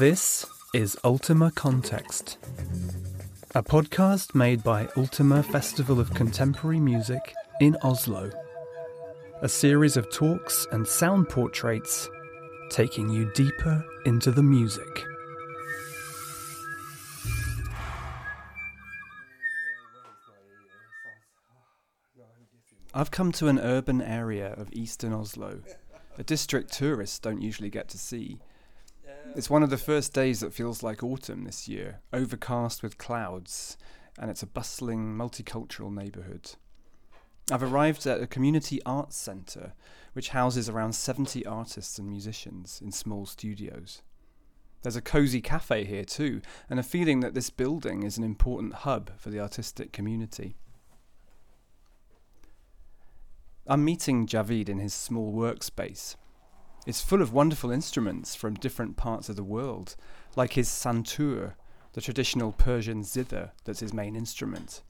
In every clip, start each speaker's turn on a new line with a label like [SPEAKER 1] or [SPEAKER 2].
[SPEAKER 1] This is Ultima Context, a podcast made by Ultima Festival of Contemporary Music in Oslo. A series of talks and sound portraits taking you deeper into the music. I've come to an urban area of eastern Oslo, a district tourists don't usually get to see. It's one of the first days that feels like autumn this year, overcast with clouds, and it's a bustling, multicultural neighbourhood. I've arrived at a community arts centre which houses around 70 artists and musicians in small studios. There's a cosy cafe here too, and a feeling that this building is an important hub for the artistic community. I'm meeting Javid in his small workspace. It's full of wonderful instruments from different parts of the world, like his santur, the traditional Persian zither that's his main instrument.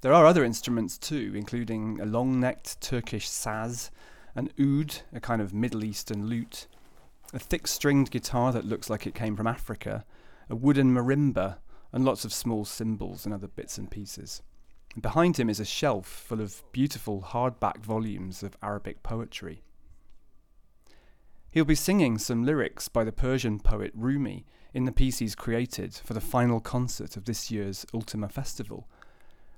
[SPEAKER 1] There are other instruments too, including a long necked Turkish saz, an oud, a kind of Middle Eastern lute, a thick stringed guitar that looks like it came from Africa, a wooden marimba, and lots of small cymbals and other bits and pieces. Behind him is a shelf full of beautiful hardback volumes of Arabic poetry. He'll be singing some lyrics by the Persian poet Rumi in the piece he's created for the final concert of this year's Ultima Festival.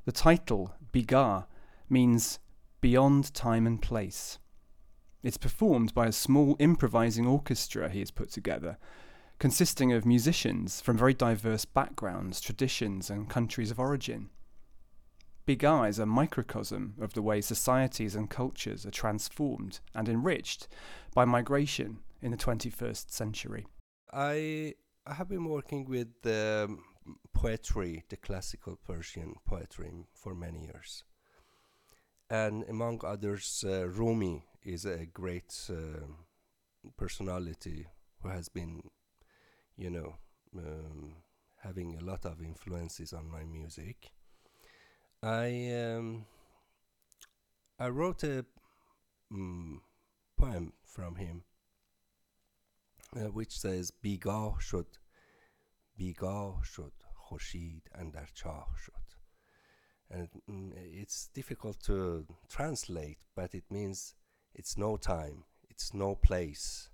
[SPEAKER 1] The title, Bigar, means beyond time and place. It's performed by a small improvising orchestra he has put together, consisting of musicians from very diverse backgrounds, traditions, and countries of origin. Bigar is a microcosm of the way societies and cultures are transformed and enriched by migration in the 21st century.
[SPEAKER 2] I I have been working with um, poetry, the classical Persian poetry, for many years. And among others, uh, Rumi is a great uh, personality who has been, you know, um, having a lot of influences on my music. I um, I wrote a um, poem from him, uh, which says بیگاه شد بیگاه شد خورشید اندر چاه شد and mm, it's difficult to translate but it means it's no time it's no place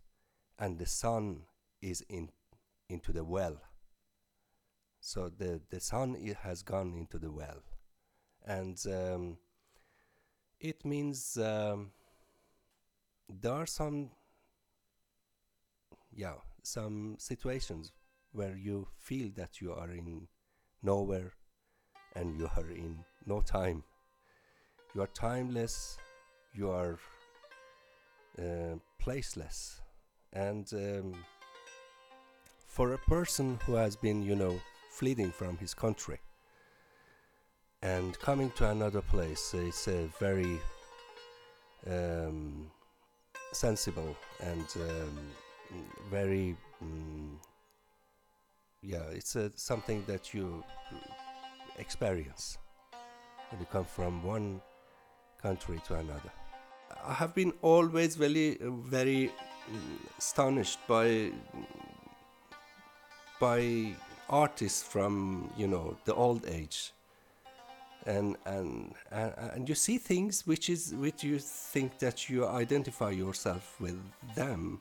[SPEAKER 2] and the sun is in into the well so the the sun it has gone into the well and um, it means um, there are some yeah some situations where you feel that you are in nowhere and you are in no time. You are timeless you are uh, placeless. And um, for a person who has been you know fleeing from his country and coming to another place is a very um, sensible and um, very um, yeah it's something that you experience when you come from one country to another. I have been always very very astonished by by artists from you know the old age and and and, you see things which is which you think that you identify yourself with them.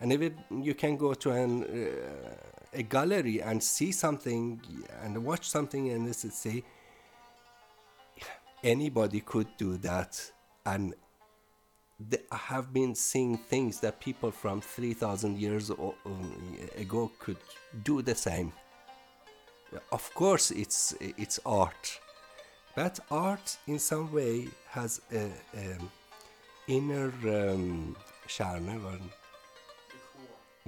[SPEAKER 2] And if it, you can go to an uh, a gallery and see something and watch something and say anybody could do that. And I have been seeing things that people from 3000 years ago could do the same. Of course it's it's art but art in some way has a, a inner um, charm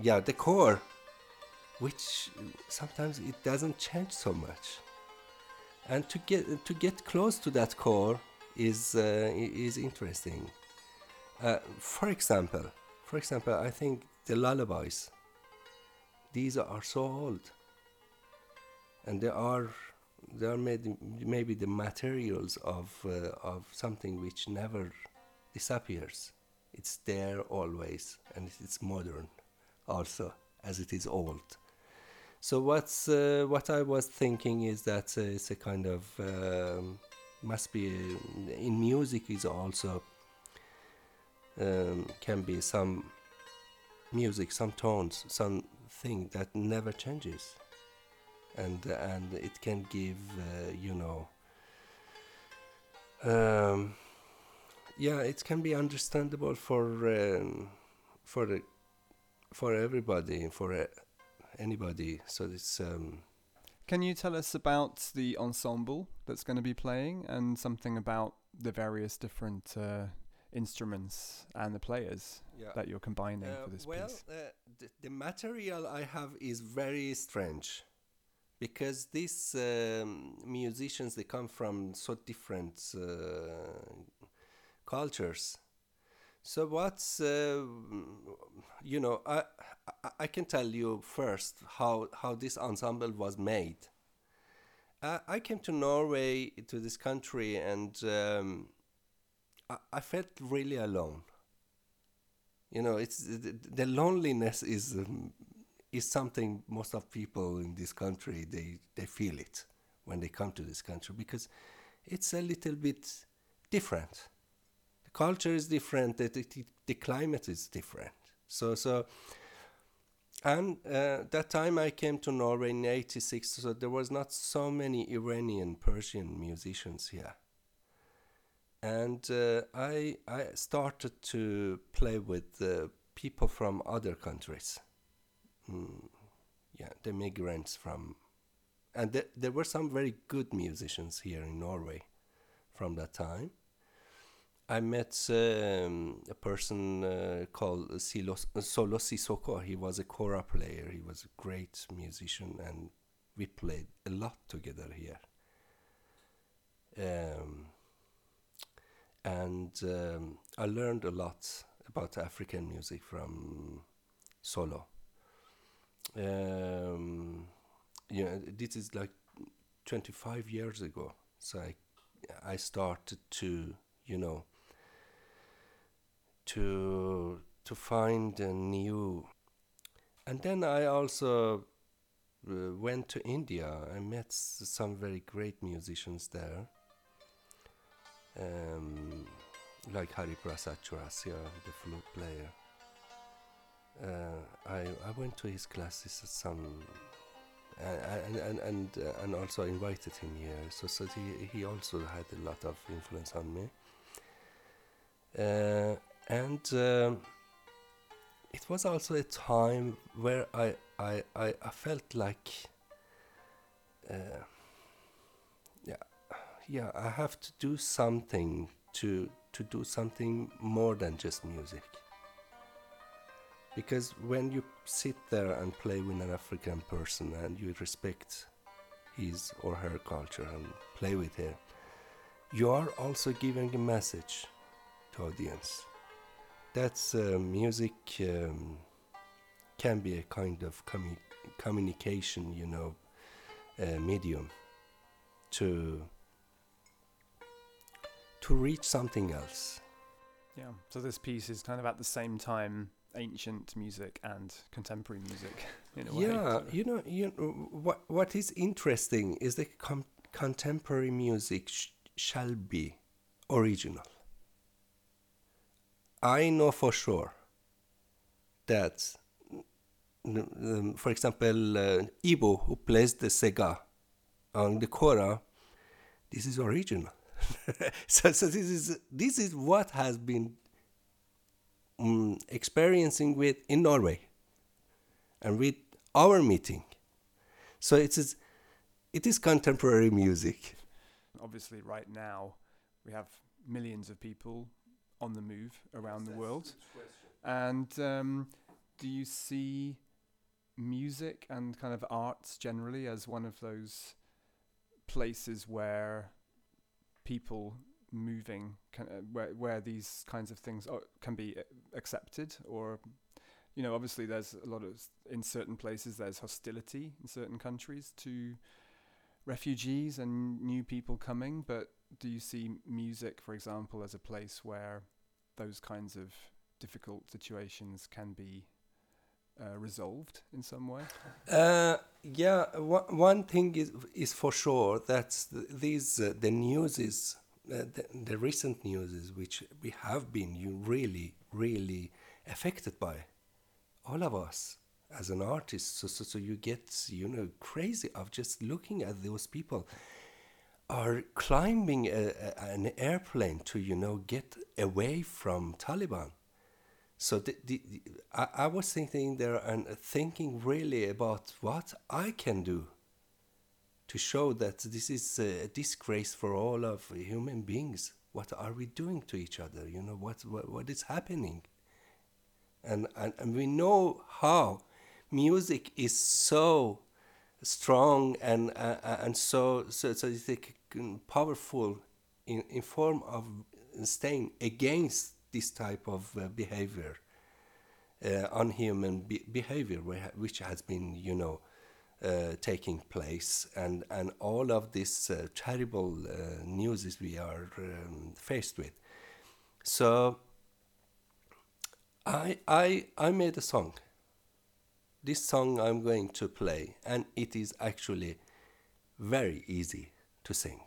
[SPEAKER 2] yeah the core which sometimes it doesn't change so much. And to get to get close to that core is uh, is interesting. Uh, for example for example i think the lullabies these are so old. And they are they are made maybe the materials of uh, of something which never disappears. It's there always and it's modern also as it is old. So what's uh, what I was thinking is that uh, it's a kind of um, must be uh, in music is also um, can be some music, some tones, something that never changes, and and it can give uh, you know. Um, yeah, it can be understandable for um, for the for everybody for uh, anybody. So it's. Um,
[SPEAKER 1] Can you tell us about the ensemble that's going to be playing and something about the various different uh, instruments and the players
[SPEAKER 2] yeah.
[SPEAKER 1] that you're combining
[SPEAKER 2] Uh,
[SPEAKER 1] for this
[SPEAKER 2] well,
[SPEAKER 1] piece?
[SPEAKER 2] uh, the, the material I have is very strange because these um, musicians they come from so different uh, cultures. So what's uh, you know I, I can tell you first how how this ensemble was made. I came to Norway to this country and um, I, I felt really alone you know it's the, the loneliness is um, is something most of people in this country they they feel it when they come to this country because it's a little bit different. The culture is different the, the, the climate is different. So so and uh, that time I came to Norway in 86 so there was not so many Iranian Persian musicians here. And uh, I I started to play with uh, people from other countries. Mm, yeah, the migrants from, and th- there were some very good musicians here in Norway from that time. I met um, a person uh, called Silos, Solo Sissoko. He was a kora player. He was a great musician, and we played a lot together here. Um, and um, I learned a lot about African music from Solo. Um, yeah, this is like 25 years ago. So I, I started to, you know, to to find a new. And then I also uh, went to India. I met some very great musicians there um, like Hari Prasad Chaurasia, the flute player. Uh, I I went to his classes at some, and and and uh, and also invited him here. So so he he also had a lot of influence on me. Uh, and um, it was also a time where I I I, I felt like. Uh, yeah i have to do something to to do something more than just music because when you sit there and play with an african person and you respect his or her culture and play with her you are also giving a message to audience that's uh, music um, can be a kind of commu- communication you know uh, medium to to reach something else.
[SPEAKER 1] Yeah. So this piece is kind of at the same time ancient music and contemporary music in a way.
[SPEAKER 2] yeah, you know, you know, what what is interesting is that com- contemporary music sh- shall be original. I know for sure that, um, for example, uh, Ibo, who plays the Sega on the Kora, this is original. so, so this is this is what has been um, experiencing with in Norway, and with our meeting. So it is it is contemporary music.
[SPEAKER 1] Obviously, right now we have millions of people on the move around the world. And um, do you see music and kind of arts generally as one of those places where people moving uh, where where these kinds of things are, can be uh, accepted or you know obviously there's a lot of in certain places there's hostility in certain countries to refugees and new people coming but do you see music for example as a place where those kinds of difficult situations can be uh, resolved in some way?
[SPEAKER 2] Uh, yeah, one, one thing is is for sure that th- these uh, the news is the, the recent news is which we have been you really really affected by. All of us as an artist so, so so you get you know crazy of just looking at those people are climbing a, a, an airplane to you know get away from Taliban. So the, the, the, I, I was thinking there and thinking really about what I can do to show that this is a disgrace for all of human beings. What are we doing to each other? You know what what, what is happening, and, and and we know how music is so strong and uh, and so so so powerful in in form of staying against this type of uh, behavior, uh, unhuman be- behavior, which has been, you know, uh, taking place, and and all of this uh, terrible uh, news we are um, faced with. So. I I I made a song. This song I'm going to play, and it is actually very easy to sing.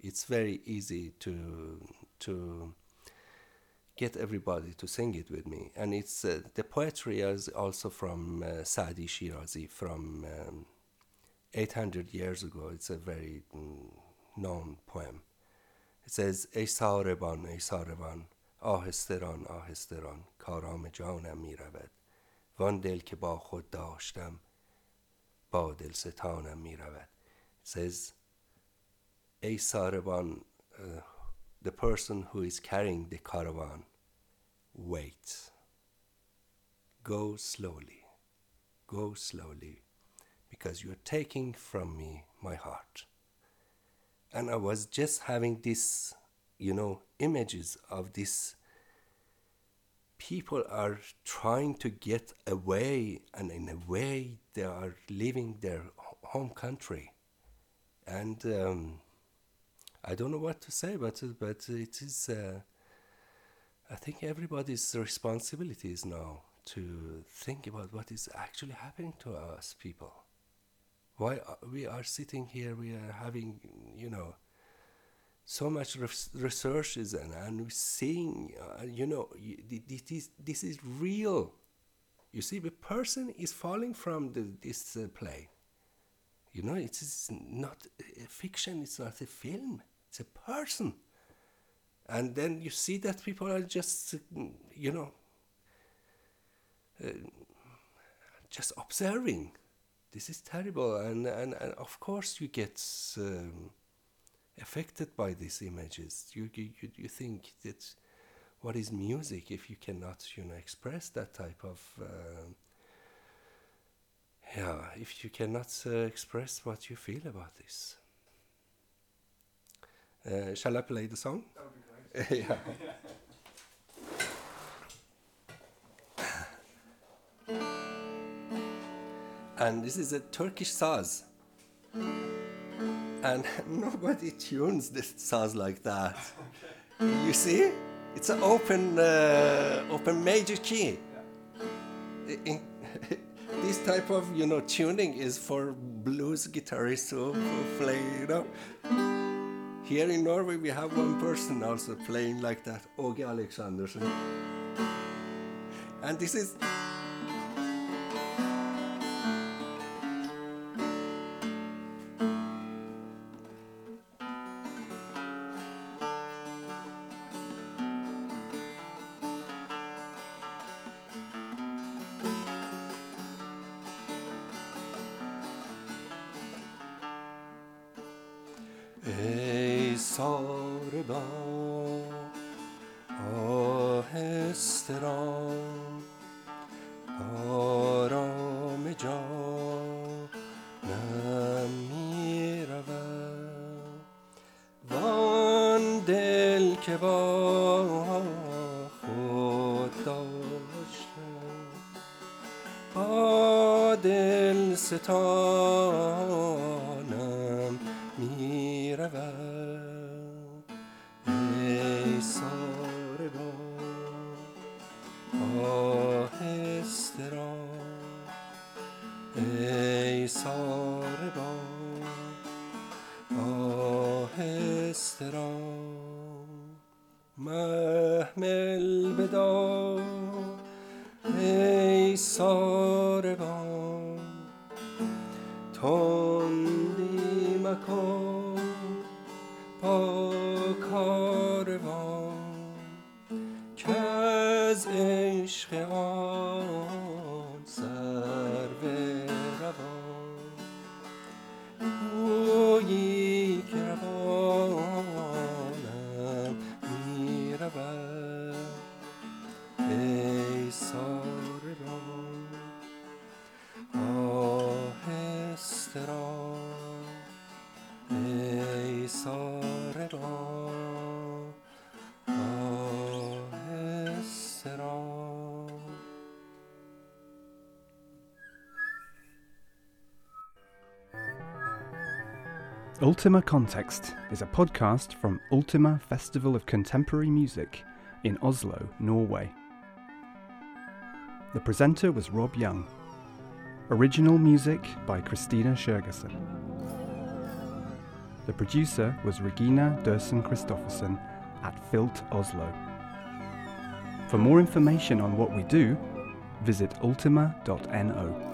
[SPEAKER 2] It's very easy to to get everybody to sing it with me. And it's uh, the poetry is also from uh, Sadi Shirazi from um, 800 years ago. It's a very mm, known poem. It says, ای ساربان ای ساربان آهستران آهستران کارام جانم می رود وان دل که با خود داشتم با دل ستانم می رود It says ای ساربان uh, the person who is carrying the caravan, wait. Go slowly, go slowly, because you're taking from me my heart. And I was just having this, you know, images of this. People are trying to get away, and in a way, they are leaving their home country. And um, I don't know what to say, but but it is. Uh, I think everybody's responsibility is now to think about what is actually happening to us people. Why are, we are sitting here? We are having, you know, so much res- researches and and we're seeing, uh, you know, this is this is real. You see, the person is falling from the, this uh, plane. You know, it is not a fiction, it's not a film, it's a person. And then you see that people are just, you know, uh, just observing. This is terrible. And, and, and of course, you get um, affected by these images. You, you, you, you think that what is music if you cannot, you know, express that type of. Uh, yeah, if you cannot uh, express what you feel about this. Uh, shall I play the song?
[SPEAKER 1] That would be great.
[SPEAKER 2] yeah. and this is a Turkish saz. And nobody tunes this saz like that. You see? It's an open, uh, open major key. In- this type of you know tuning is for blues guitarists who, who play you know. Here in norway we have one person also playing like that Åge Aleksandersen. And this is ای ساربان آهستران آرام جانم می رود وان دل که با خود داشتم با دل ستانم محمل بدا ای ساربان تندی مکن با کاروان که از عشق آن forget about
[SPEAKER 1] Ultima Context is a podcast from Ultima Festival of Contemporary Music in Oslo, Norway. The presenter was Rob Young. Original music by Kristine Tjøgersen. The producer was Regina Dursen Christoffersen at Filt Oslo. For more information on what we do, visit ultima.no.